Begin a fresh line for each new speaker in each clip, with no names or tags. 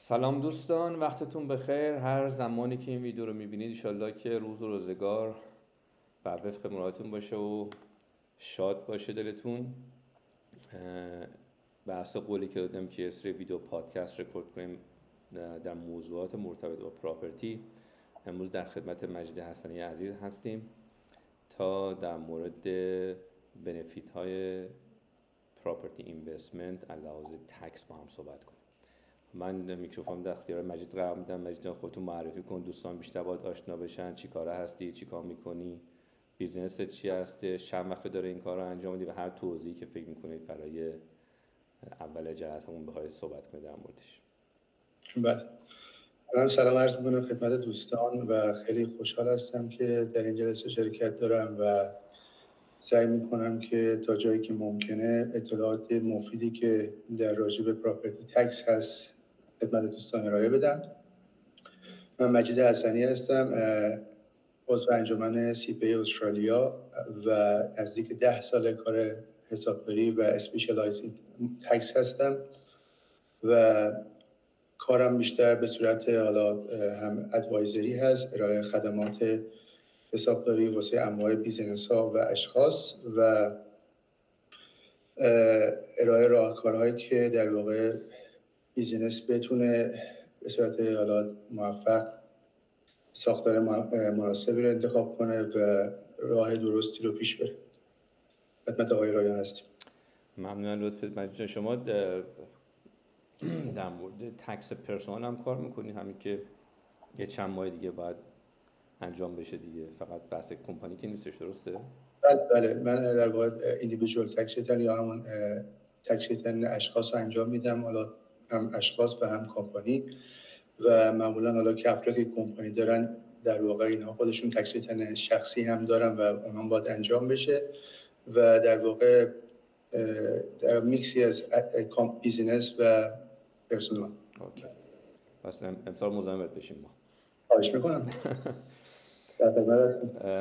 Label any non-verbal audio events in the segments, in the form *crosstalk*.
سلام دوستان وقتتون بخیر. هر زمانی که این ویدیو رو می‌بینید ایشالله که روز و روزگار بر وفق مرادتون باشه و شاد باشه دلتون. بحث قولی که دادم که سری ویدیو پادکست رکورد کنیم در موضوعات مرتبط با پراپرتی. امروز در خدمت مجید حسنی عزیز هستیم تا در مورد بنفیت های Property investment علاوه tax با هم صحبت کنیم. من میکروفون در اختیار مجید قرار میدم. مجید خودتون معرفی کن دوستان بیشتر باید آشنا بشن. چی کاره هستی؟ چی کار می‌کنی؟ business چی هسته؟ چند وقت داره این کار رو انجام میدی و هر توضیحی که فکر می‌کنید برای اول جلسمون بخواید صحبت کنید در موردش.
بله. من سلام عرض می‌کنم خدمت دوستان و خیلی خوشحال هستم که در این جلسه شرکت دارم و سعی می‌کنم که تا جایی که ممکنه اطلاعات مفیدی که در راجع property tax هست خدمت دوستان ارائه بدم من مجید حسنی هستم عضو انجمن CPA استرالیا و نزدیک ده سال کار حسابداری و specialized tax هستم و کارم بیشتر به صورت حالا هم advisory هست ارائه خدمات حسابداری واسه انواع business ها و اشخاص و ارائه راهکارهایی که در واقع business بتونه به صورت حالا موفق ساختار مناسبی رو انتخاب کنه و راه درستی رو پیش بره. خدمت آقای رایان هستیم.
ممنون لطفت شما در مورد tax personal هم کار می‌کنید همین که یه چند ماه دیگه باید انجام بشه دیگه. فقط بحث کمپانی که نیستش درسته؟
بله بله. من در واقع ایندیویدوال تکس یا همون تکس اشخاص رو انجام میدم. حالا هم اشخاص و هم کمپانی و معمولا حالا که افرادی کمپانی دارن در واقع اینها خودشون تکس شخصی هم دارن و اونها باید انجام بشه و در واقع در میکسی از business و personal okay.
پس امسال مزاحمت بشیم ما.
خواهش می‌کنم. *laughs*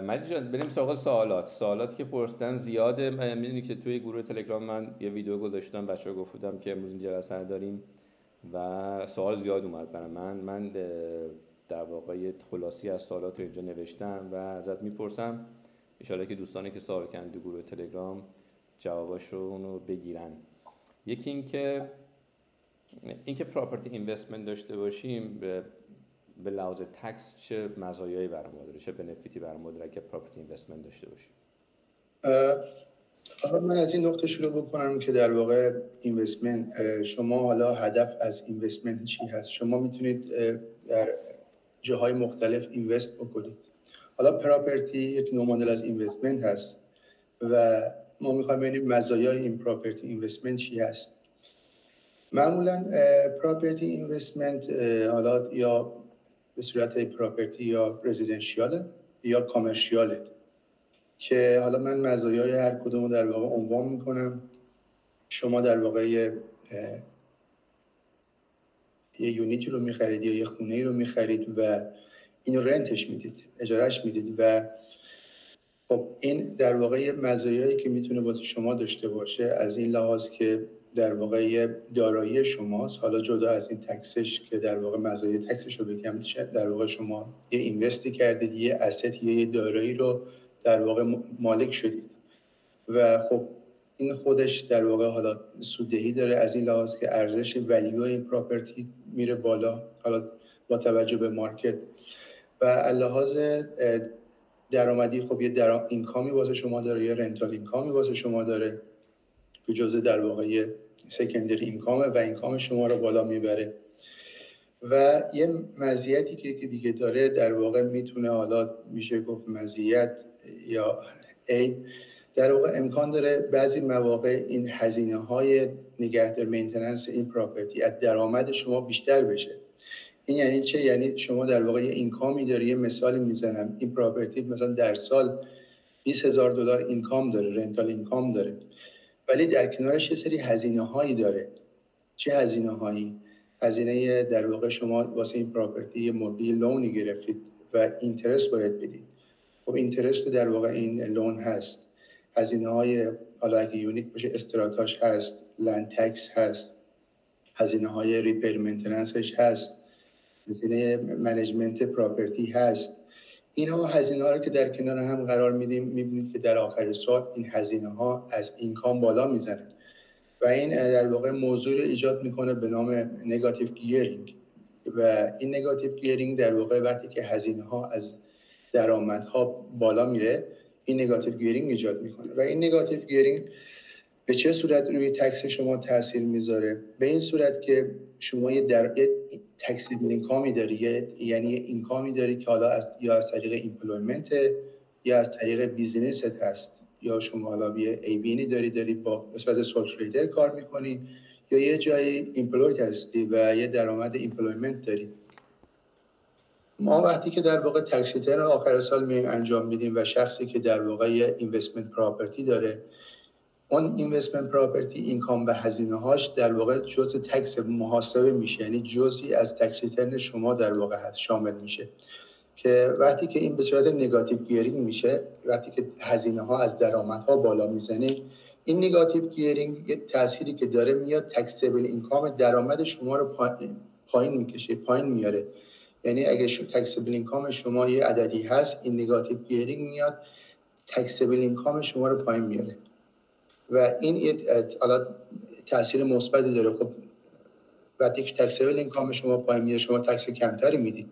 مجید جان بریم سراغ سوالات. سوالاتی که پرسیدن زیاده. می‌دونی که توی گروه تلگرام من یه ویدیو گذاشتم بچه‌ها گفتم که امروز این جلسه داریم. و سوال زیاد اومد برای من. من در واقع خلاصه‌ای از سوالات رو اینجا نوشتم و ازت می‌پرسم. ان که دوستانی که سوال کردن تو گروه تلگرام جواباشون رو بگیرن. یکی اینکه اینکه پراپرتی اینوستمنت داشته باشیم به لحاظ تکس چه مزایایی برای ما داره چه بنفیتی برای ما داره اگه پراپرتی اینوستمنت داشته باشیم؟
من از این نقطه شروع بکنم که در واقع اینوستمنت شما حالا هدف از اینوستمنت چی هست؟ شما می‌تونید در جاهای مختلف اینوست بکنید. حالا پراپرتی یک نوع مدل از اینوستمنت هست و ما می‌خوایم ببینیم مزایای این پراپرتی اینوستمنت چی هست. معمولا پراپرتی اینوستمنت حالا یا به صورت پراپرتی یا رزیدنشیاله یا کامرشیاله. که حالا من مزایای هر کدوم رو در واقع عنوان می‌کنم. شما در واقع یه, یونیتی رو می‌خرید یا یه خونه رو می‌خرید و اینو رنتش می‌دید اجارش می‌دید و خب این در واقع مزایایی که می‌تونه واسه شما داشته باشه از این لحاظ که در واقع دارایی شماست. حالا جدا از این تکسش که در واقع مزایای تکسش رو بگم در واقع شما یه اینوستی کردید یه اسست یه دارایی رو در واقع مالک شدید. و خب این خودش در واقع حالا سوددهی داره از این لحاظ که ارزش ولیو این پراپرتی میره بالا حالا با توجه به مارکت و لحاظ درآمدی خب یه در اینکامی واسه شما داره یه رنتال اینکامی واسه شما داره که جزء در واقع سکندری اینکامه و اینکام شما رو بالا می‌بره. و یه مزیتی که دیگه داره در واقع می‌تونه حالا میشه گفت مزیت یا ای در واقع امکان داره بعضی مواقع این هزینه های نگهدار maintenance این property از درآمد شما بیشتر بشه. این یعنی چه؟ یعنی شما در واقع income ی داری یه مثالی می‌زنم. این property مثلا در سال 20 هزار دلار income داره rental income داره. ولی در کنارش یه سری هزینه هایی داره. چه هزینه هایی هزینه در واقع شما واسه این property mortgage loan ی گرفتید و interest باید بدید. خب interest در واقع این loan هست. هزینه های حالا اگه unit باشه strata ش هست land tax هست هزینه های repair maintenance ش هست هزینه management property هست. اینها هزینه ها رو که در کنار هم قرار میدیم می‌بینید که در آخر سال این هزینه ها از income بالا می‌زنه. و این در واقع موضوع رو ایجاد می‌کنه به نام negative gearing و این negative gearing در واقع وقتی که هزینه ها از درآمدها بالا میره این negative gearing ایجاد می‌کنه. و این negative gearing به چه صورت روی tax شما تاثیر می‌ذاره؟ به این صورت که شما یه در tax income ی داری یعنی income ی داری که حالا از یا از طریق employment یا از طریق business ت هست. یا شما حالا یه ABN ی داری داری با به sole trader کار می‌کنی یا یه جایی employed هستی و یه درآمد employment داری ما وقتی که در واقع tax return آخر سال می انجام میدیم و شخصی که در واقع یه investment property داره اون investment property income و هزینه هاش در واقع جزء tax محاسبه میشه یعنی جزئی از tax شما در واقع هست شامل میشه. که وقتی که این به صورت negative gearing میشه وقتی که هزینه ها از درآمدها بالا می‌زنه این نگاتیو گیرینگ یه تأثیری که داره میاد taxable income درآمد شما رو پایین می‌کشه پایین میاره. یعنی اگه taxable income شما یه عددی هست این negative gearing میاد taxable income شما رو پایین میاره. و این حالا تاثیر مثبتی داره. خب وقتی که taxable income شما پایین میاد شما tax کمتری می‌دید.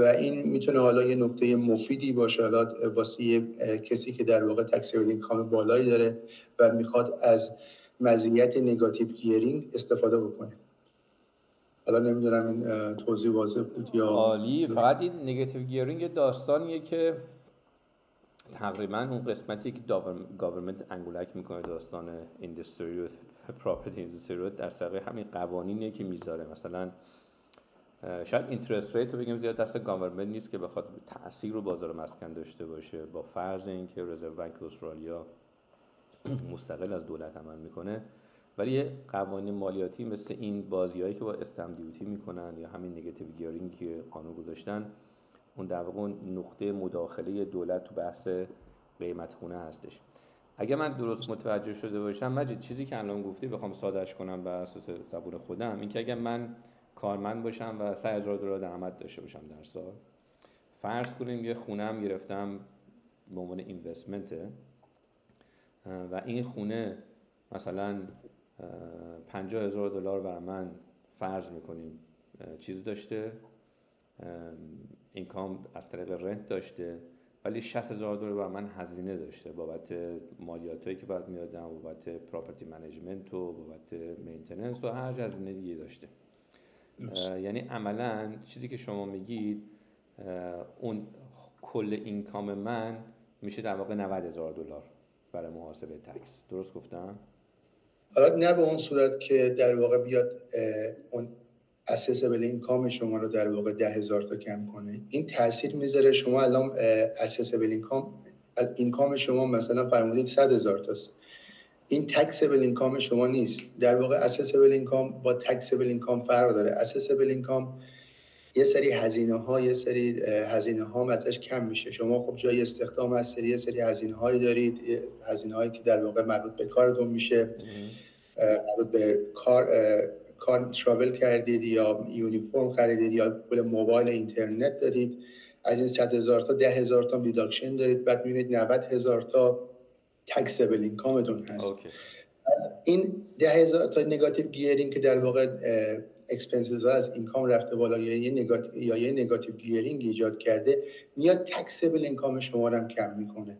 و این می‌تونه حالا یه نکته مفیدی باشه. حالا واسه کسی که در واقع taxable income بالایی داره و می‌خواد از مزیت negative gearing استفاده بکنه. حالا نمی‌دونم این توضیح واضح بود یا
عالی. فقط این negative gearing داستانیه که تقریبا اون قسمتی که government انگولک می‌کنه داستان industry و property industry رو در صدقه همین قوانینیه که می‌ذاره. مثلا شاید interest rate رو بگیم زیاد دست government نیست که بخواد تاثیر رو بازار مسکن داشته باشه. با فرض اینکه Reserve Bank استرالیا مستقل از دولت عمل می‌کنه ولی قوانین مالیاتی مثل این بازیهایی که با استم دیوتی می‌کنن یا همین نگاتیو گیرینگ که قانون گذاشتن اون در واقع نقطه مداخله دولت تو بحث قیمت خونه هستش. اگه من درست متوجه شده باشم مجید چیزی که الان گفتی بخوام سادهش کنم بر اساس زبون خودم اینکه اگه من کارمند باشم و 3000 دلار درآمد داشته باشم در سال. فرض کنیم یه خونه هم گرفتم به عنوان investment ه و این خونه مثلا 50 هزار دلار برای من فرض می‌کنیم چیز داشته income از طریق rent داشته ولی 60 هزار دلار بر من هزینه داشته بابت مالیات هایی که باید میادن بابت property management و بابت maintenance و هر هزینه دیگه داشته. یعنی عملا چیزی که شما میگید اون کل income من میشه در واقع 90 هزار دلار برای محاسبه tax. درست گفتم؟
حالا نه به اون صورت که در واقع بیاد اون assessable income شما رو در واقع ده هزار تا کم کنه. این تاثیر می‌ذاره. شما الان assessable income income شما مثلا فرمودید 100 هزار تاست. این taxable income شما نیست. در واقع assessable income با taxable income فرق داره. assessable income یه سری هزینه ها یه سری هزینه ها ازش کم میشه. شما خب جای استخدام از سری یه سری هزینه هایی دارید. هزینه هایی که در واقع مربوط به کارتون میشه. مربوط به کار کار travel کردید یا یونیفرم خریدید یا پول موبایل اینترنت دارید. از این 100 هزار تا ده هزار تا deduction دارید. بعد می‌بینید 90 هزار تا taxable income تون هست. این ده هزار تا negative gearing که در واقع expenses ها از income رفته بالا یا یه نگاتیو یا یه negative gearing ایجاد کرده میاد taxable income شما رو هم کم می‌کنه.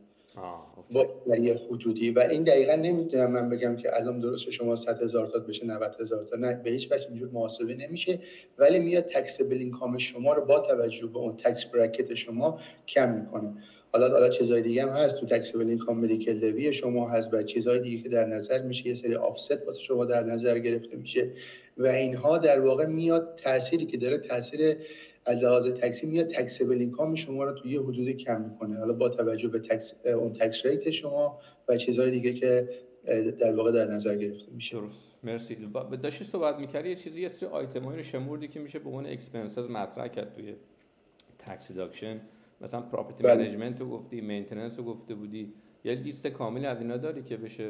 با یه حدودی و این دقیقا نمی‌تونم من بگم که الان درست شما 100 هزار تا بشه 90 هزار تا نه به هیچ وجه اینجور محاسبه نمیشه. ولی میاد taxable income شما رو با توجه به اون tax bracket شما کم می‌کنه. حالا حالا چیزای دیگه هم هست. تو taxable income Medicare levy شما هست و چیزهای دیگه که در نظر میشه یه سری offset واسه شما در نظر گرفته میشه و اینها در واقع میاد تأثیری که داره تاثیر لحاظ tax ی میاد taxable income شما رو توی حدود کم می‌کنه. حالا با توجه به tax اون tax rate شما و چیزهای دیگه که در واقع در نظر گرفته میشه.
درست. مرسی. داشتی صحبت می‌کردی یه چیزی یه سری آیتم رو شمردی که میشه به عنوان expenses مطرح کرد توی tax deduction مثلا property management رو گفتی maintenance رو گفته بودی. یه لیست کاملی از اینا داری که بشه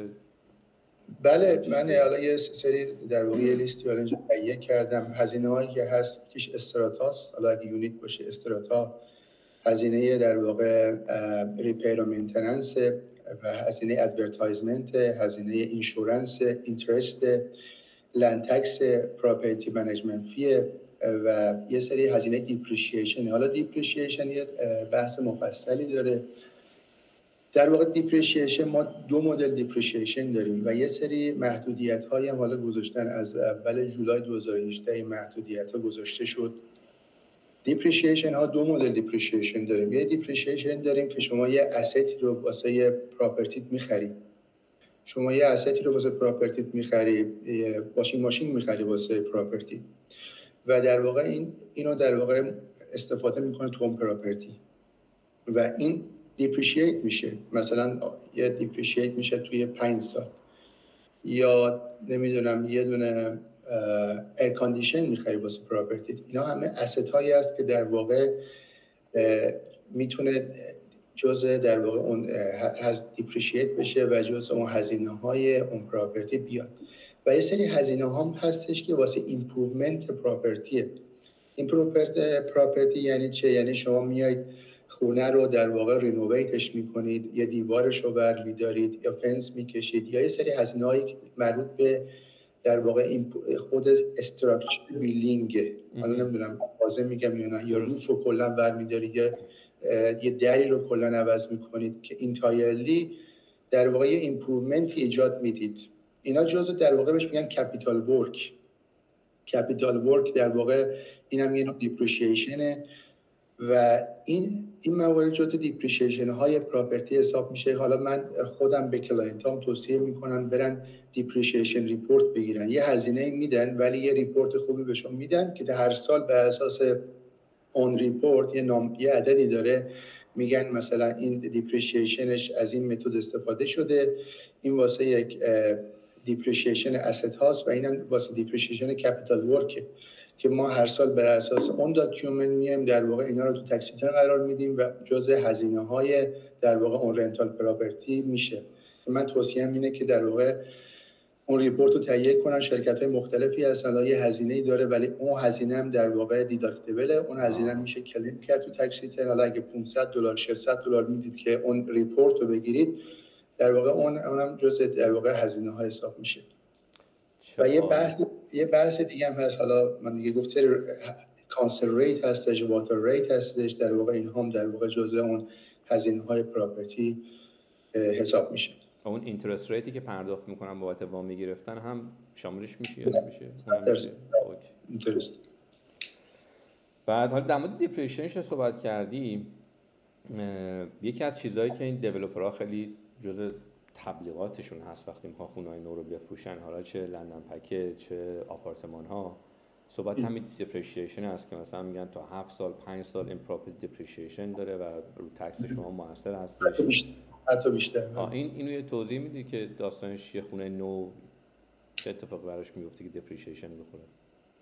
بله من حالا یه سری در واقع یه لیستی اینجا تهیه کردم. هزینه هایی که هست یکیش strata ست حالا اگه unit باشه strata هزینه در واقع repair و maintenance و هزینه advertisement هزینه insurance interest land tax property management fee و یه سری هزینه depreciation حالا depreciation یه بحث مفصلی داره. در واقع depreciation ما دو مدل depreciation داریم و یه سری محدودیت های هم حالا گذاشتن. از اول جولای 2018 این محدودیت ها گذاشته شد. depreciation ها دو مدل depreciation داریم. یه depreciation داریم که شما یه asset ی رو واسه property ت می‌خری. شما یه asset ی رو واسه property ت می‌خری washing machine می‌خری واسه property و در واقع این اینو در واقع استفاده می‌کنه تو اون property و این depreciate میشه. مثلا یه depreciate میشه توی پنج سال. یا نمی‌دونم یه دونه air condition می‌خری واسه property اینا همه asset هایی است که در واقع می‌تونه جزء در واقع اون depreciate بشه و جزء اون هزینه های اون property بیاد. و یه سری هزینه هم هستش که واسه improvement property ه این property یعنی چه؟ یعنی شما میایید خونه رو در واقع renovate ش می‌کنید یا دیوارش رو بر میدارید یا فنس می‌کشید یا یه سری هزینه هایی مربوط به در واقع این خود structure building حالا نمی‌دونم بازه میگم یا نه. یا roof رو کلا برمیدارید یا یه دری رو کلا عوض می‌کنید که entirely در واقع یه ایجاد می‌دید. اینا جزء در واقع بهش میگن capital work capital work در واقع این هم یه نوع depreciation ه و این این موارد جزء depreciation های property حساب میشه. حالا من خودم به client هام توصیه می‌کنم برن depreciation report بگیرن. یه هزینه میدن ولی یه report خوبی بهشون میدن که هر سال به اساس اون report یه نام یه عددی داره. میگن مثلا این depreciation ش از این متد استفاده شده. این واسه یک depreciation asset هاست و اینم واسه depreciation capital work ه که ما هر سال بر اساس اون document میایم در واقع اینا رو تو tax return قرار میدیم و جزء هزینه های در واقع اون rental property میشه. من توصیه اینه که در واقع اون report رو تهیه کنن. شرکت های مختلفی هستن یه هزینه ای داره ولی اون هزینه هم در واقع deductible اون هزینه میشه claim کرد تو tax حالا اگه 500 دلار 600 دلار می‌دید که اون report رو بگیرید در واقع اون اونم جزء در واقع هزینه ها حساب میشه. و یه بحث یه بحث دیگه هم هست. حالا من دیگه گفت council rate هستش water rate هستش. در واقع این هم در واقع جزء اون هزینه های property حساب میشه.
اون interest rate ی که پرداخت می‌کنن بابت وام گرفتن هم شاملش میشه یا نمیشه؟ interest بعد حالا در مورد depreciation ش صحبت کردی یکی از چیزهایی که این developer ها خیلی جزء تبلیغاتشون هست وقتی می‌خوان خونه نو رو بفروشن حالا چه land and pack ه چه آپارتمان ها صحبت همین depreciation هست که مثلا میگن تا هفت سال پنج سال این property depreciation داره و رو tax شما موثر هستش.
حتی بیشتر
این اینو یه توضیح میدی که داستانش یه خونه نو چه اتفاق براش میفته که depreciation بخوره؟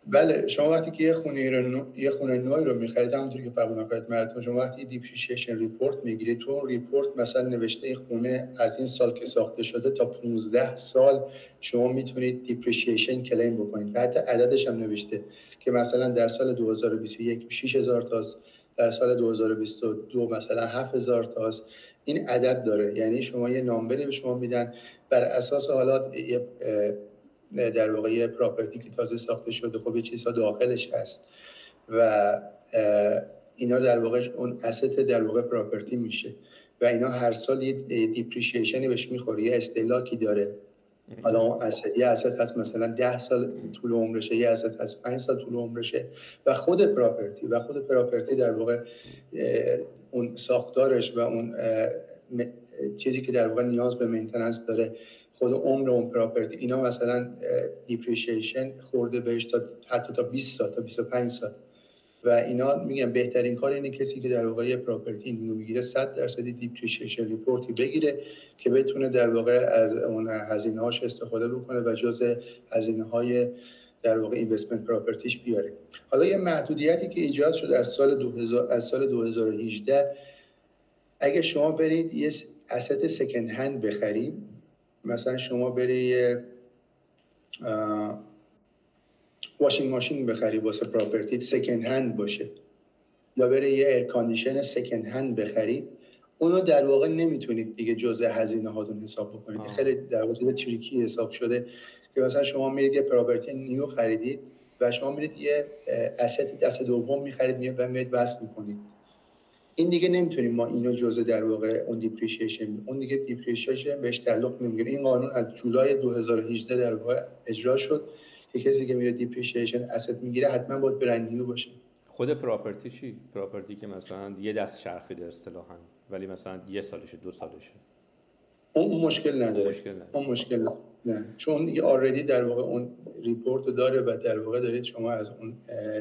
بله شما وقتی که یه خونه رو یه خونه نویی رو می‌خرید همونطوری که فرمودن خدمتتون شما وقتی depreciation report می‌گیرید تو report مثلا نوشته خونه از این سال که ساخته شده تا 15 سال شما می‌تونید depreciation claim بکنید. حتی عددش هم نوشته که مثلا در سال 2021 6000 تاست در سال 2022 مثلا 7000 تاست. این عدد داره. یعنی شما یه number ی به شما میدن. بر اساس حالا در واقع یه property که تازه ساخته شده خب یه چیزها داخلش هست و اینا در واقع اون asset در واقع property میشه و اینا هر سال یه depreciation ی بهش می‌خوره یه استهلاکی داره. حالا اون asset یه asset هست مثلا ده سال طول عمرشه یه asset هست پنج سال طول عمرشه و خود property و خود property در واقع اون ساختارش و اون چیزی که در واقع نیاز به maintenance داره خود عمر اون property اینا مثلا depreciation خورده بهش تا حتی تا 20 سال تا 25 سال. و اینا میگم بهترین کار اینه کسی که در واقع property new می‌گیره 100 درصد depreciation report ی بگیره که بتونه در واقع از اون هزینه هاش استفاده بکنه و جزء هزینه های در واقع investment property ش بیاره. حالا یه محدودیتی که ایجاد شد از سال 2000 از سال 2018 اگه شما برید یه asset second hand بخرید مثلا شما بری washing machine بخری واسه property second hand باشه. یا بری یه air condition second hand بخرید اونو در واقع نمی‌تونید دیگه جزء هزینه هاتون حساب بکنید. خیلی در واقع tricky حساب شده که مثلا شما میرید یه property new خریدید و شما میرید یه asset دست دوم می‌خرید و میاد وصل می‌کنید. این دیگه نمی‌تونیم ما اینو جزء در واقع اون depreciation اون دیگه depreciation بهش تعلق نمی‌گیره. این قانون از جولای 2018 در واقع اجرا شد که کسی که میره depreciation asset می‌گیره حتما باید brand new باشه.
خود property چی؟ property که مثلا یه دست چرخیده اصطلاحا ولی مثلا یه سالشه دو سالشه.
اون مشکل نداره. مشکل نداره. اون مشکل نه. چون دیگه already در واقع اون report رو داره و در واقع دارید شما از اون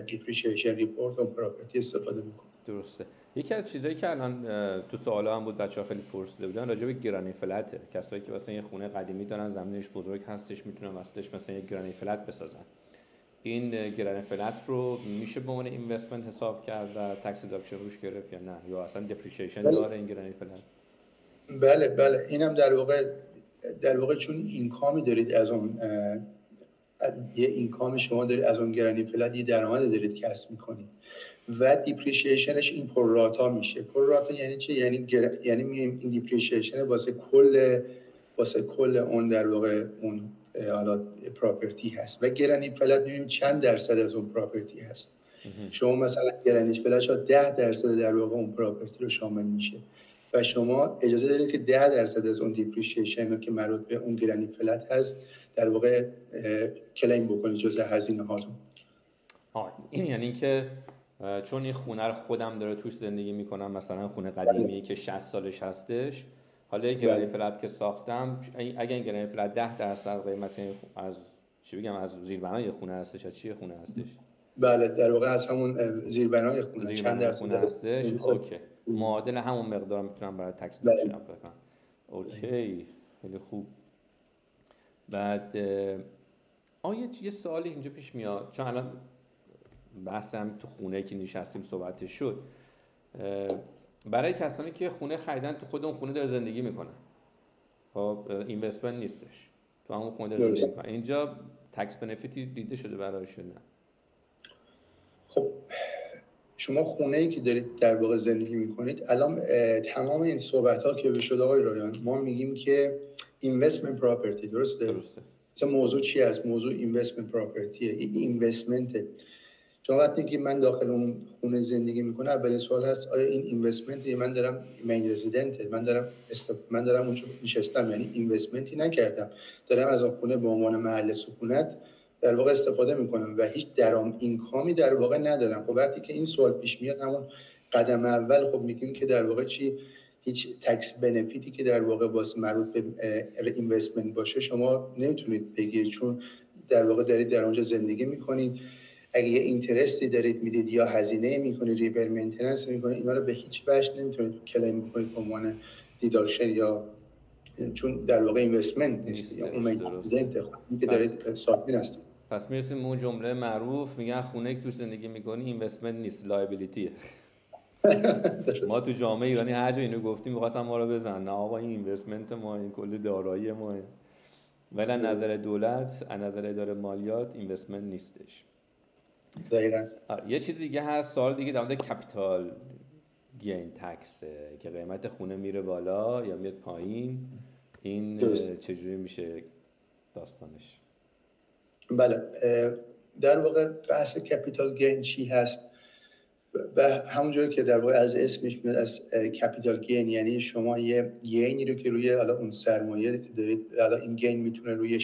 depreciation report اون property استفاده می‌کنید.
درسته. یکی از چیزایی که الان تو سوالا هم بود بچه‌ها خیلی پرسیده بودن راجع به granny flat ه کسایی که مثلا یه خونه قدیمی دارن زمینش بزرگ هستش می‌تونن واسطش مثلا یه granny flat بسازن. این granny flat رو میشه به عنوان investment حساب کرد و tax deduction روش گرفت یا نه؟ یا اصلا depreciation بله. داره این گرانی فلت
بله بله. اینم در واقع در واقع چون income ی دارید از اون یه income شما دارید از اون granny flat یه درآمد دارید کسب می‌کنید. و depreciation ش این pro rata میشه. pro rata یعنی چه یعنی گر... یعنی میگیم این depreciation واسه کل واسه کل اون در واقع اون حالا property هست. و granny flat می‌بینیم چند درصد از اون property هست. شما مثلا granny flat شاید 10 درصد در واقع اون property رو شامل میشه. و شما اجازه دارید که 10 درصد از اون depreciation رو که مربوط به اون granny flat هست در واقع claim بکنید جزء هزینه هاتون.
این یعنی که چون این خونه رو خودم داره توش زندگی می‌کنم مثلا خونه قدیمی که 60 سالش هستش حالا این granny بله. flat که ساختم اگه این granny flat 10 درصد قیمت از چی بگم از زیربنای خونه هستش از چی خونه هستش؟
بله در واقع از همون زیربنای خونه
زیر چند درصد خونه هستش؟ okay. معادل همون مقدار می‌تونم برای tax بله. کنم. okay. خیلی خوب. بعد آیا یه سوالی اینجا پیش میاد. چون الان بحثم تو خونه که نشستیم صحبت شد. برای کسانی که خونه خریدن تو خود اون خونه داره زندگی می‌کنن. خب اینوستمنت نیستش. تو همون خونه داره زندگی می‌کنن اینجا تکس بنفیتی دیده شده برایش نه؟
خب شما خونه ای که دارید در واقع زندگی می‌کنید الان تمام این صحبت ها که به شده آقای رایان ما میگیم که اینوستمنت پراپرتی درسته؟
درسته.
مثلا موضوع چی است موضوع اینوستمنت پراپرتیه این اینوستمنت چون وقتی که من داخل اون خونه زندگی می‌کنه اولین سوال هست آیا این اینوستمنت من دارم مین رزیدنت من دارم است... من دارم اونجا نشستم یعنی اینوستمنتی نکردم. دارم از اون خونه به عنوان محل سکونت در واقع استفاده می‌کنم و هیچ درام اینکامی در واقع ندارم. خب وقتی که این سوال پیش میاد همون قدم اول خب میگیم که در واقع چی؟ هیچ تکس بنفیتی که در واقع واسه مربوط به اینوستمنت باشه شما نمی‌تونید بگیرید چون در واقع دارید در اونجا زندگی می‌کنید. اگه یه interest ی دارید می‌دید یا هزینه می‌کنید repair maintenance می‌کنید اینا رو به هیچ وجه نمی‌تونید claim بکنید به عنوان deduction یا چون در واقع investment نیست یا اون که دارید ساکن هستید.
پس می‌رسیم اون جمله معروف میگن خونه که تو زندگی می‌کنی investment نیست liability ه *laughs* ما تو جامعه ایرانی هر جا اینو گفتیم می‌خواستن ما رو بزنن نه آقا این investment ما این کل دارایی ما. ولی نظر دولت نظر اداره مالیات investment نیستش.
دقیقا.
یه چیز دیگه هست سوال دیگه در مورد capital. gain tax که قیمت خونه میره بالا یا میاد پایین. این چجوری میشه داستانش؟
بله در واقع بحث capital gain چی هست؟ و همونجوری که در واقع از اسمش میاد از capital gain یعنی شما یه gain ی رو که روی حالا اون سرمایه که دارید حالا این gain می‌تونه روی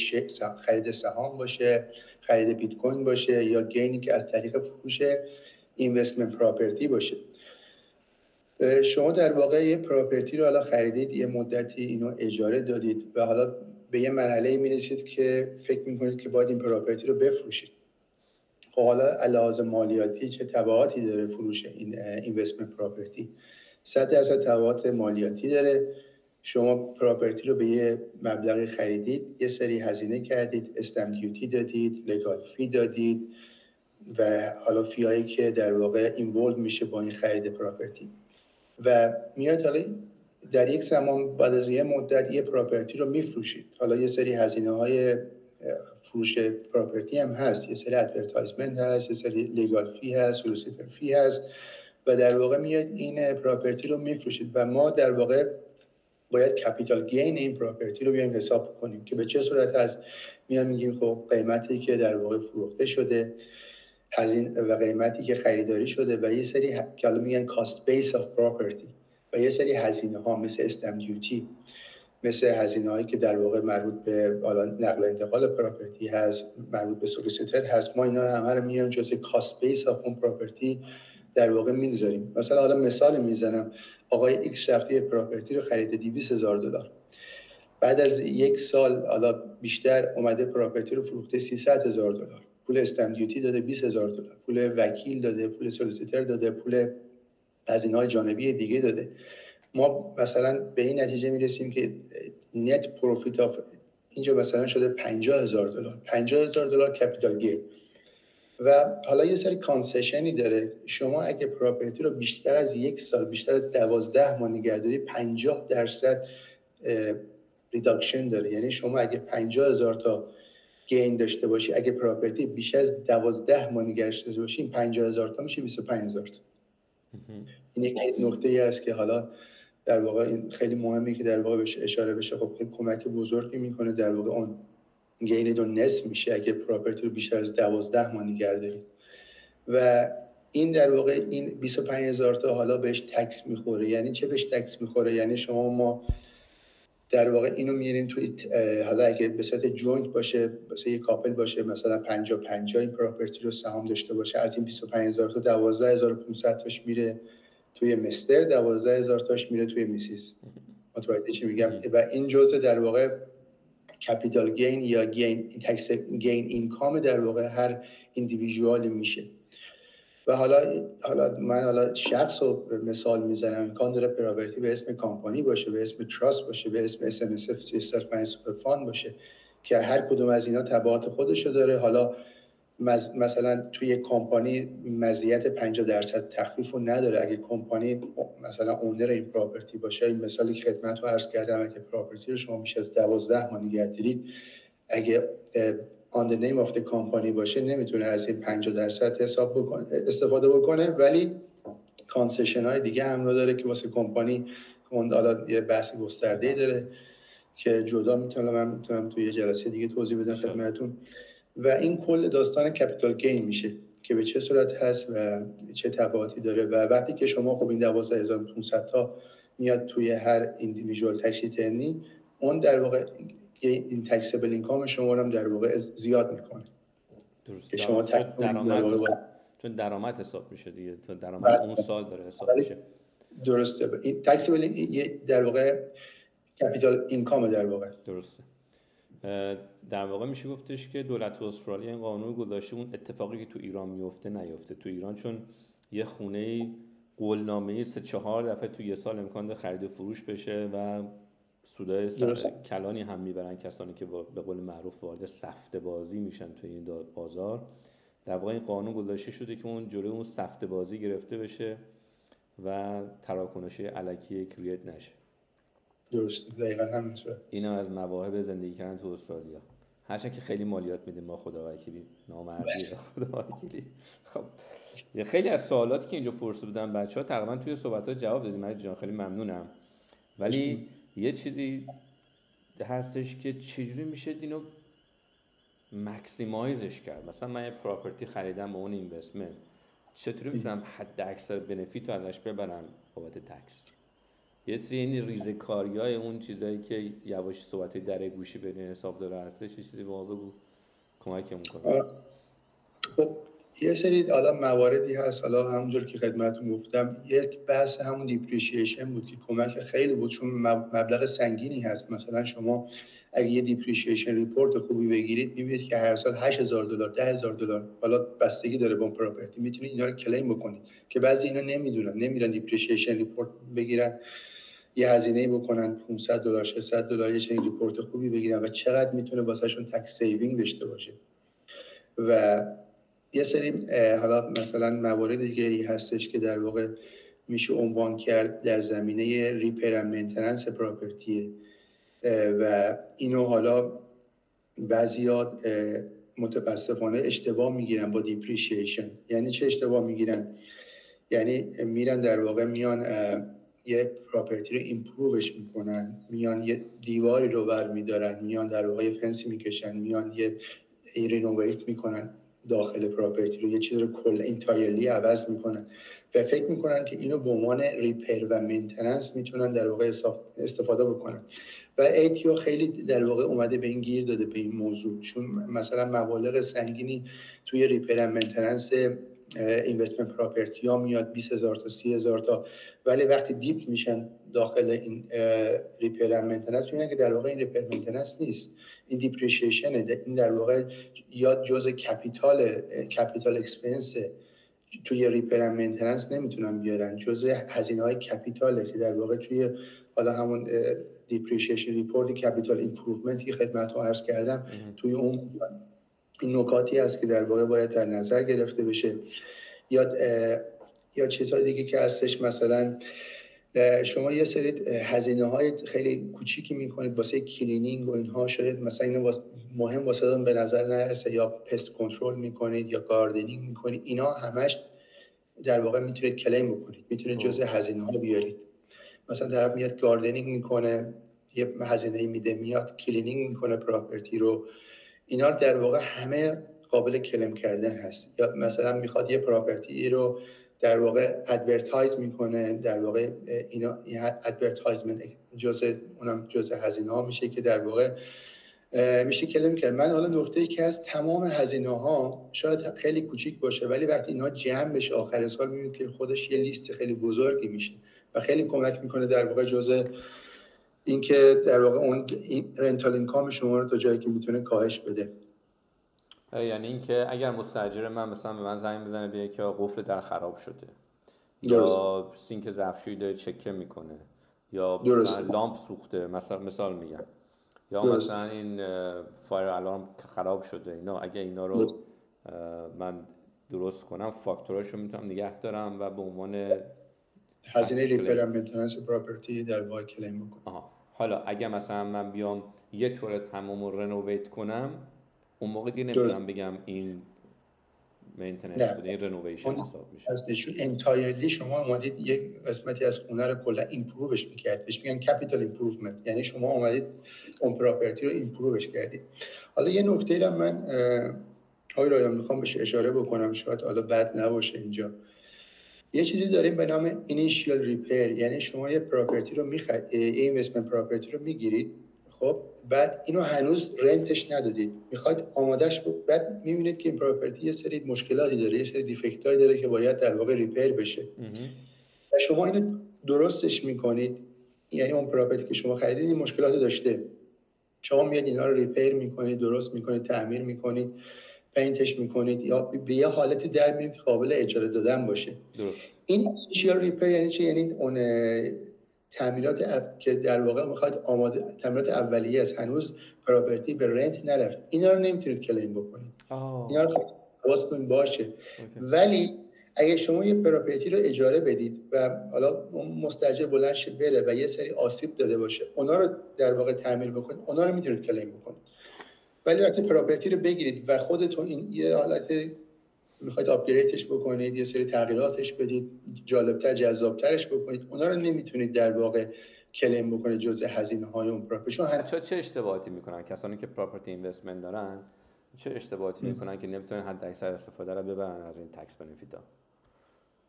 خرید سهام باشه خرید بیت کوین باشه یا گینی که از طریق فروش اینوستمنت پراپرتی باشه. شما در واقع یه پراپرتی رو حالا خریدید یه مدتی اینو اجاره دادید و حالا به یه مرحله می‌رسید که فکر می‌کنید که باید این پراپرتی رو بفروشید. حالا علاوه مالیاتی چه تبعاتی داره فروش این اینوستمنت پراپرتی 100 درصد تبعات مالیاتی داره. شما property رو به یه مبلغ خریدید یه سری هزینه کردید stamp duty دادید legal fee دادید و حالا fee که در واقع involved میشه با این خرید property و میاد حالا در یک زمان بعد از یه مدت یه property رو میفروشید. حالا یه سری هزینه های فروش property هم هست. یه سری advertisement هست یه سری legal fee هست solicitor fee هست و در واقع میاد این property رو میفروشید و ما در واقع باید capital gain این property رو بیایم حساب کنیم که به چه صورت هست. میام میگیم خب قیمتی که در واقع فروخته شده هزین و قیمتی که خریداری شده و یه سری که میگن cost base of property و یه سری هزینه ها مثل stamp duty مثل هزینه هایی که در واقع مربوط به نقل انتقال property هست مربوط به solicitor هست ما اینا رو همه رو میان جز cost base of اون property در واقع می‌ذاریم مثلا حالا مثال می‌زنم آقای X رفته property رو خریده 200 هزار دلار. بعد از یک سال حالا بیشتر اومده property رو فروخته 300 هزار دلار. پول stamp duty داده 20 هزار دلار. پول وکیل داده پول solicitor داده پول هزینه های جانبی دیگه داده. ما مثلا به این نتیجه می‌رسیم که net profit of اینجا مثلا شده 50 هزار دلار. 50 هزار دلار capital gain و حالا یه سری concession ی داره. شما اگه property رو بیشتر از یک سال بیشتر از دوازده ماه نگهداری 50 درصد reduction داره. یعنی شما اگه 50 هزار تا gain داشته باشی اگه property بیش از دوازده ماه نگهش داشته باشی 50 هزار تا میشه 25 هزار تا. این یک نکته ای است که حالا در واقع این خیلی مهمه که در واقع بهش اشاره بشه. خب خیلی کمک بزرگی می‌کنه در واقع اون gain دو نصف میشه اگه property رو بیشتر از دوازده ماه نگه و این در واقع این 25 هزار تا حالا بهش tax می‌خوره. یعنی چه بهش tax می‌خوره؟ یعنی شما ما در واقع اینو میارین توی حالا اگه به صورت joint باشه مثلا یه couple باشه مثلا 50 50 این property رو سهام داشته باشه از این 25 هزار تا 12500 تاش میره. توی Mr 12000 تاش میره توی Mrs. متوجه چی میگم؟ و این جزء در واقع capital gain یا gain tax gain income در واقع هر individual ی میشه. و حالا حالا من حالا شخص رو مثال می‌زنم. امکان داره property به اسم کامپانی باشه به اسم trust باشه به اسم SMSF باشه که هر کدوم از اینا تبعات خودشو داره. حالا مثلا توی کمپانی مزیت 50 درصد تخفیف رو نداره. اگه کمپانی مثلا owner این property باشه این مثالی که خدمتتون عرض کردم اگه property رو شما میشه از 12 ماه نگهدارید اگه on the name of the company باشه نمی‌تونه از این 50 درصد حساب بکنه استفاده بکنه. ولی concession های دیگه هم رو داره که واسه کمپانی حالا یه بحث گسترده داره که جدا می‌تونم من می‌تونم توی یه جلسه دیگه توضیح بدم خدمتتون. و این کل داستان capital gain میشه که به چه صورت هست و چه تبعاتی داره و وقتی که شما خب این 12500 تا میاد توی هر ایندیویژوال تکسی ترنی اون در واقع این تکسبل اینکام شما رو هم در واقع زیاد می‌کنه.
درست. که شما درآمد چون درآمد حساب میشه دیگه. تو درآمد بله. اون سال داره حساب میشه.
درسته. این تکسبل در واقع کپیتال اینکام در واقع.
درسته. در واقع میشه گفتش که دولت استرالیا این قانون گذاشته اون اتفاقی که تو ایران میفته نیفته. تو ایران چون یه خونه قولنامه سه چهار دفعه تو یه سال امکان داره خرید و فروش بشه و سودای کلانی هم می‌برن کسانی که به قول معروف وارد سفته بازی میشن توی این بازار. در واقع این قانون گذاشته شده که اون جلوی اون سفته بازی گرفته بشه و تراکنش علکی کریت نشه.
درست. دقیقا همین
اینا از مواهب زندگی کردن تو استرالیا. هرچند که خیلی مالیات میدیم ما خدا وکیلی. نامردی خدا وکیلی. خب خیلی از سوالاتی که اینجا پرسیده بودن. بچه ها تقریبا توی صحبت ها جواب دادیم. من جان خیلی ممنونم. ولی یه چیزی هستش که چجوری میشه اینو مکسیمایزش کرد؟ مثلا من یه پراپرتی خریدم با اون اینوستمنت چطوری می‌تونم حد اکثر بنفیت رو ازش ببرم بابت tax یه سری این ریزه های اون چیزایی که یواش صحبت در گوشی بین حسابداره هستش چیزی به ما بگو کمکمون کنه.
خب یه سری حالا مواردی هست. حالا همونجور که خدمتتون گفتم یک بحث همون depreciation بود که کمک خیلی بود چون مبلغ سنگینی هست. مثلا شما اگه یه depreciation report خوبی بگیرید می‌بینید که هر سال 8000 دلار 10000 دلار حالا بستگی داره با property می‌تونید اینا رو claim بکنید. که بعضی اینا نمی‌دونن نمیرن depreciation report بگیرن. یه هزینه بکنن 500 دلار 600 دلار یه چنین report خوبی بگیرن و چقدر می‌تونه واسهشون tax saving داشته باشه. و یه سری حالا مثلا موارد دیگه هستش که در واقع میشه عنوان کرد در زمینه repair maintenance property ه و اینو حالا بعضیا متاسفانه اشتباه می‌گیرن با depreciation یعنی چه اشتباه می‌گیرن؟ یعنی میرن در واقع میان یه property رو improve ش می‌کنن میان یه دیواری رو بر میدارن میان در واقع فنسی می‌کشن میان یه renovate می‌کنن داخل property رو یه چیز رو کل entirely عوض می‌کنن. و فکر می‌کنن که اینو به عنوان repair و maintenance می‌تونن در واقع استفاده بکنن. و ATO خیلی در واقع اومده به این گیر داده به این موضوع. چون مثلا مبالغ سنگینی توی repair و maintenance investment property ها میاد 20 هزار تا 30 هزار تا. ولی وقتی deep میشن داخل این repair maintenance می‌بینن که در واقع این repair maintenance نیست. این depreciation این در واقع یا جزء capital capital expense توی repair maintenance نمی‌تونن بیارن. جزء هزینه های capital ه که در واقع توی حالا همون depreciation report capital improvement که خدمتتون عرض کردم توی اون این نکاتی است که در واقع باید در نظر گرفته بشه. یا یا چیزهای دیگه که هستش مثلا شما یه سری هزینه های خیلی کوچیکی می‌کنید واسه cleaning و اینها. شاید مثلا اینو مهم واسه به نظر نرسه. یا pest control می‌کنید یا gardening می‌کنید. اینا همش در واقع می‌تونید claim بکنید. می‌تونید جزء هزینه ها بیارید. مثلا طرف میاد gardening می‌کنه یه هزینه میده میاد cleaning می‌کنه property رو. اینا در واقع همه قابل claim کردن هست. یا مثلا می‌خواد یه property رو در واقع advertise می‌کنه در واقع اینا advertisement جزء اونم جزء هزینه ها میشه که در واقع میشه claim کرد. من حالا نقطه ای که از تمام هزینه ها شاید خیلی کوچیک باشه ولی وقتی اینا جمع بشه آخر سال می‌بینید که خودش یه لیست خیلی بزرگی میشه و خیلی کمک می‌کنه در واقع جزء اینکه در واقع اون rental income شما رو تا جایی که می‌تونه کاهش بده.
یعنی اینکه اگر مستاجر من مثلا به من زنگ بزنه بگه که قفل در خراب شده یا سینک ظرفشویی داره چکه می‌کنه یا مثلا لامپ سوخته مثلا مثال میگم. یا مثلا این fire alarm خراب شده اینا اگه اینا رو من درست کنم فاکتوراشو می‌تونم نگه دارم و به عنوان
هزینه repair property در واقع claim بکنم.
حالا اگه مثلا من بیام یک توالت حمومو renovate کنم اون موقع دیگه نمی‌تونم بگم این maintenance بوده این renovation حساب میشه.
از entirely شما اومدید یک قسمتی از خونه رو کلا improve ش می‌کرد بهش میگن capital improvement یعنی شما اومدید اون property رو improve ش کردید. حالا یه نکته را من آقای رایان می‌خوام بهش اشاره بکنم. شاید حالا بد نباشه اینجا. یه چیزی داریم به نام initial repair یعنی شما یه property رو می‌خرید این investment property رو می‌گیرید. خب بعد اینو هنوز rent ش ندادید. می‌خواید آمادش کنید بعد می‌بینید که این property یه سری مشکلاتی داره یه سری defect ایی داره که باید در واقع repair بشه. و شما اینو درستش می‌کنید. یعنی اون property که شما خریدید این مشکلات داشته. شما میاد اینا رو repair می‌کنید درست می‌کنید تعمیر می‌کنید. paint ش می‌کنید یا به یه حالتی در میارید قابل اجاره دادن باشه.
درست.
این initial repair یعنی چی؟ یعنی اون تعمیرات که در واقع می‌خواد آماده تعمیرات اولیه است. هنوز property به rent نرفت. اینا رو نمی‌تونید claim بکنید. اینا رو حواستون باشه. ولی اگه شما یه پراپرتی رو اجاره بدید و حالا مستاجر بلند بره و یه سری آسیب داده باشه اونا رو در واقع تعمیر بکنید اونا رو می‌تونید کلیم بکنید. ولی وقتی پراپرتی رو بگیرید و خودتون این یه حالت می‌خواید آپگریدش بکنید یه سری تغییراتش بدید جالبتر جذابترش بکنید اونا رو نمی‌تونید در واقع کلیم بکنید جزء هزینه های اون پراپرتی
چه چه اشتباهاتی می‌کنن؟ کسانی که پراپرتی اینوستمنت دارن چه اشتباهاتی می‌کنن که نمی‌تونن حد اکثر استفاده رو ببرن از این tax benefit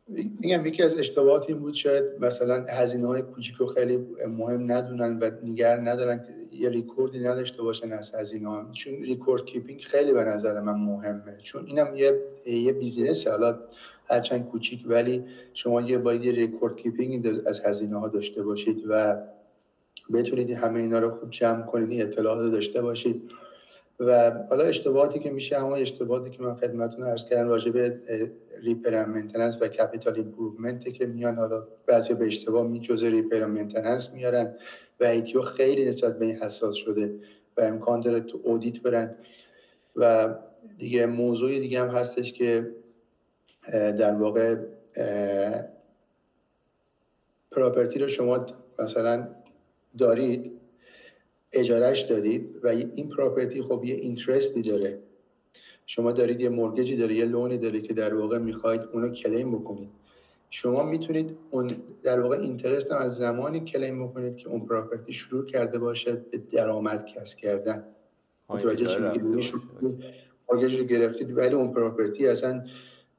میگم یکی از اشتباهات این بود شاید مثلا هزینه های کوچیک رو خیلی مهم ندونن و نگر ندارن یه ریکوردی نداشته باشن از هزینه ها. چون record keeping خیلی به نظر من مهمه. چون اینم یه یه business حالا هرچند کوچیک ولی شما یه باید یه record keeping از هزینه ها داشته باشید و بتونید همه اینا رو خوب جمع کنید اطلاعات داشته باشید. و حالا اشتباهاتی که میشه همون اشتباهاتی که من خدمتتون عرض کردم راجع به repair maintenance و capital improvement که میان. حالا بعضی به اشتباه می جزء repair میارن و ATO خیلی نسبت به این حساس شده و امکان داره تو audit برن. و دیگه موضوع دیگه هم هستش که در واقع پراپرتی رو شما مثلا دارید اجارهش دادید و این پراپرتی خب یه اینترستی داره. شما دارید یه مورگجی داره یه لونی داره که در واقع می‌خواید اونو کلیم بکنید. شما می‌تونید اون در واقع اینترست از زمانی کلیم بکنید که اون پراپرتی شروع کرده باشه به درآمد کسب کردن. متوجه چی مورگج رو گرفتید ولی اون پراپرتی اصلا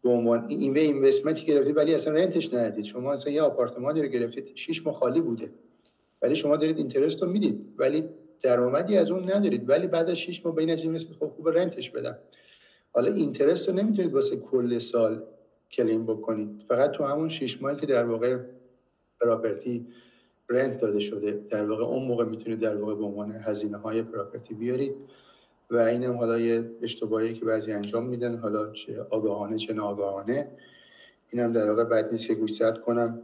به عنوان این به اینوستمنتی گرفتید ولی اصلا رنتش ندید شما اصلا یه آپارتمانی رو گرفتید شش ماه خالی بوده. ولی شما دارید اینترست رو می‌دید. ولی درآمدی از اون ندارید ولی بعد از 6 ماه به این نتیجه خب خوب رنتش بدم. حالا اینترست رو نمی‌تونید واسه کل سال کلیم بکنید. فقط تو همون 6 ماهی که در واقع پراپرتی رنت داده شده در واقع اون موقع می‌تونید در واقع به عنوان هزینه های پراپرتی بیارید. و این هم حالا یه اشتباهی که بعضی انجام میدن حالا چه آگاهانه چه ناآگاهانه. این هم در واقع بد نیست که گوشزد کنم.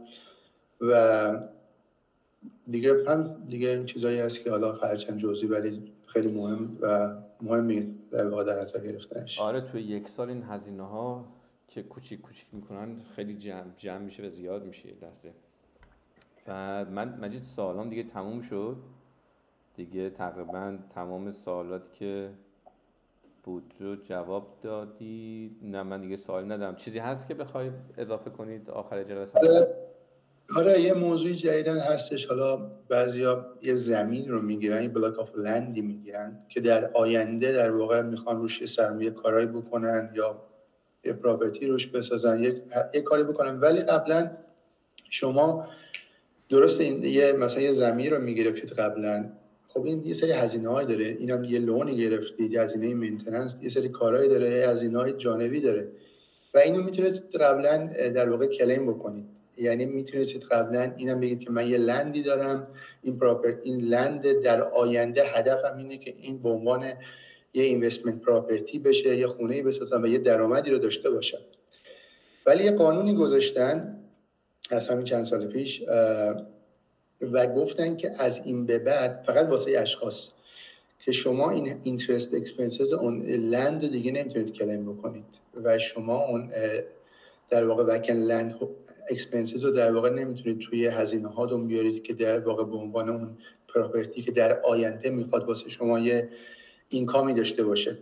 و دیگه هم دیگه این چیزایی هست که حالا خرچن جزئی ولی خیلی مهم و مهمی در واقع در نظر گرفتنش.
آره توی یک سال این هزینه ها که کوچیک کوچیک می‌کنن خیلی جمع جمع میشه و زیاد میشه دسته بعد من مجید سالام دیگه تموم شد؟ دیگه تقریبا تمام سوالاتی که بود رو جواب دادی؟ نه من دیگه سوال ندارم چیزی هست که بخوای اضافه کنید آخر جلسه؟
آره یه موضوع جدیدن هستش. حالا بعضیا یه زمین رو می‌گیرن یه بلاک آف لندی می‌گیرن که در آینده در واقع می‌خوان روش یه سرمایه کارایی بکنن یا یه پراپرتی روش بسازن یه, یه کاری بکنن. ولی قبلا شما درست این یه مثلا یه زمین رو می‌گرفتید قبلا. خب این یه سری هزینه های داره. اینم یه loan ی گرفتید یه هزینه maintenance یه سری کارهایی داره یه هزینه های جانبی داره. و اینو می‌تونید قبلا در واقع claim بکنید. یعنی می‌تونستید قبلا اینم بگید که من یه land ی دارم. این property این land در آینده هدفم اینه که این به عنوان یه investment property بشه یه خونه بسازم و یه درآمدی رو داشته باشم. ولی یه قانونی گذاشتن از همین چند سال پیش و گفتن که از این به بعد فقط واسه اشخاص که شما این interest expenses اون land دیگه نمی‌تونید claim بکنید و شما اون در واقع vacant land expenses رو در واقع نمی‌تونید توی هزینه هاتون بیارید که در واقع به عنوان اون property که در آینده می‌خواد واسه شما یه income ی داشته باشه.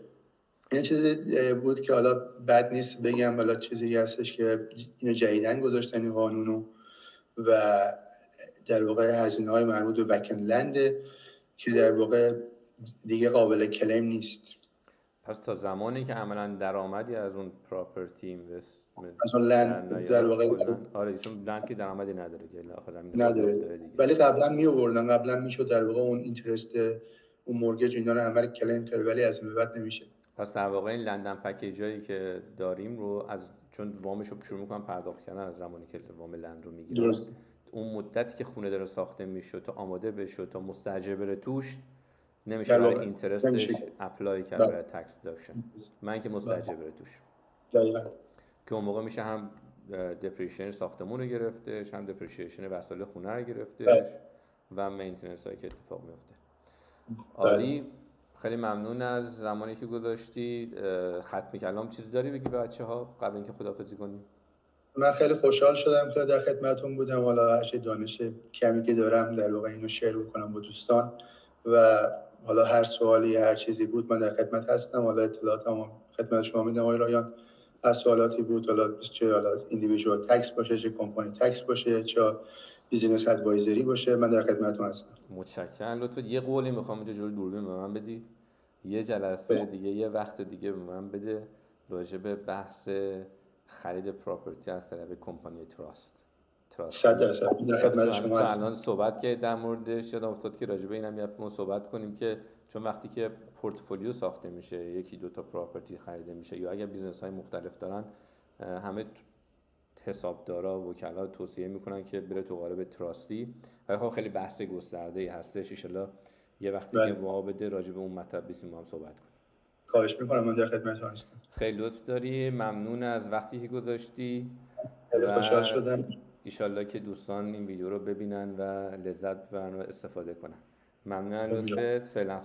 این چیزی بود که حالا بد نیست بگم حالا چیزی هستش که اینو جدیدن گذاشتن این قانونو و در واقع هزینه های مربوط به بکن لنده که در واقع دیگه قابل کلیم نیست.
پس تا زمانی که عملا درآمدی از اون پراپرتی اینوست
از اون لند در واقع
آره چون لند که درآمدی نداره که
نداره. ولی قبلا می آوردن قبلا می‌شد در واقع اون اینترست اون مورگج اینا رو همه کلیم کرد ولی از این بعد نمیشه.
پس در واقع این لندن پکیجایی که داریم رو از چون وامش رو شروع می‌کنن پرداخت کردن از زمانی که وام لند رو می‌گیرن. درست. اون مدتی که خونه داره ساخته میشه تا آماده بشه تا مستاجر بره توش نمیشه برای اینترستش اپلای کرد برای تکس داشتن من که مستاجر بره توش. که اون موقع میشه هم دپریشن ساختمون رو گرفتش هم دپریشن وسایل خونه رو گرفتش بله. و maintenance هایی که اتفاق میفته. عالی. خیلی ممنون از زمانی که گذاشتی ختم کلام چیزی داری بگی بچه ها قبل اینکه خدافزی کنیم؟
من خیلی خوشحال شدم که در خدمتون بودم. حالا هر دانش کمی که دارم در واقع اینو share کنم با دوستان. و حالا هر سوالی هر چیزی بود من در خدمت هستم. حالا اطلاعاتم خدمت شما میدم آقای رایان. سوالاتی بود حالا چه حالا individual tax باشه چه company tax باشه چه business advisory باشه من در خدمتتون هستم.
متشکرم. لطفا یه قولی می‌خوام اینجا جلوی دوربین به من بدی. یه جلسه دیگه یه وقت دیگه به من بده راجع به بحث خرید property از طرف company trust.
صد درصد. در خدمت شما
هستم. الان صحبت که در موردش. یادم افتاد که راجع به اینم یه صحبت کنیم که چون وقتی که پورتفولیو ساخته میشه یکی دو تا property خریده میشه یا اگر business های مختلف دارن همه حسابدارا و وکلا توصیه می‌کنن که بره تو قالب تراستی. ولی خب خیلی بحث گسترده ای هستش. ان یه وقتی که بله. بده راجع به اون مطلب بتونیم هم صحبت کنیم.
خواهش می‌کنم. من در خدمت هستم.
خیلی لطف داری. ممنون از وقتی که گذاشتی.
خوشحال شدم.
ایشالله که دوستان این ویدیو رو ببینن و لذت ببرن و استفاده کنن. ممنون لطفت. فعلا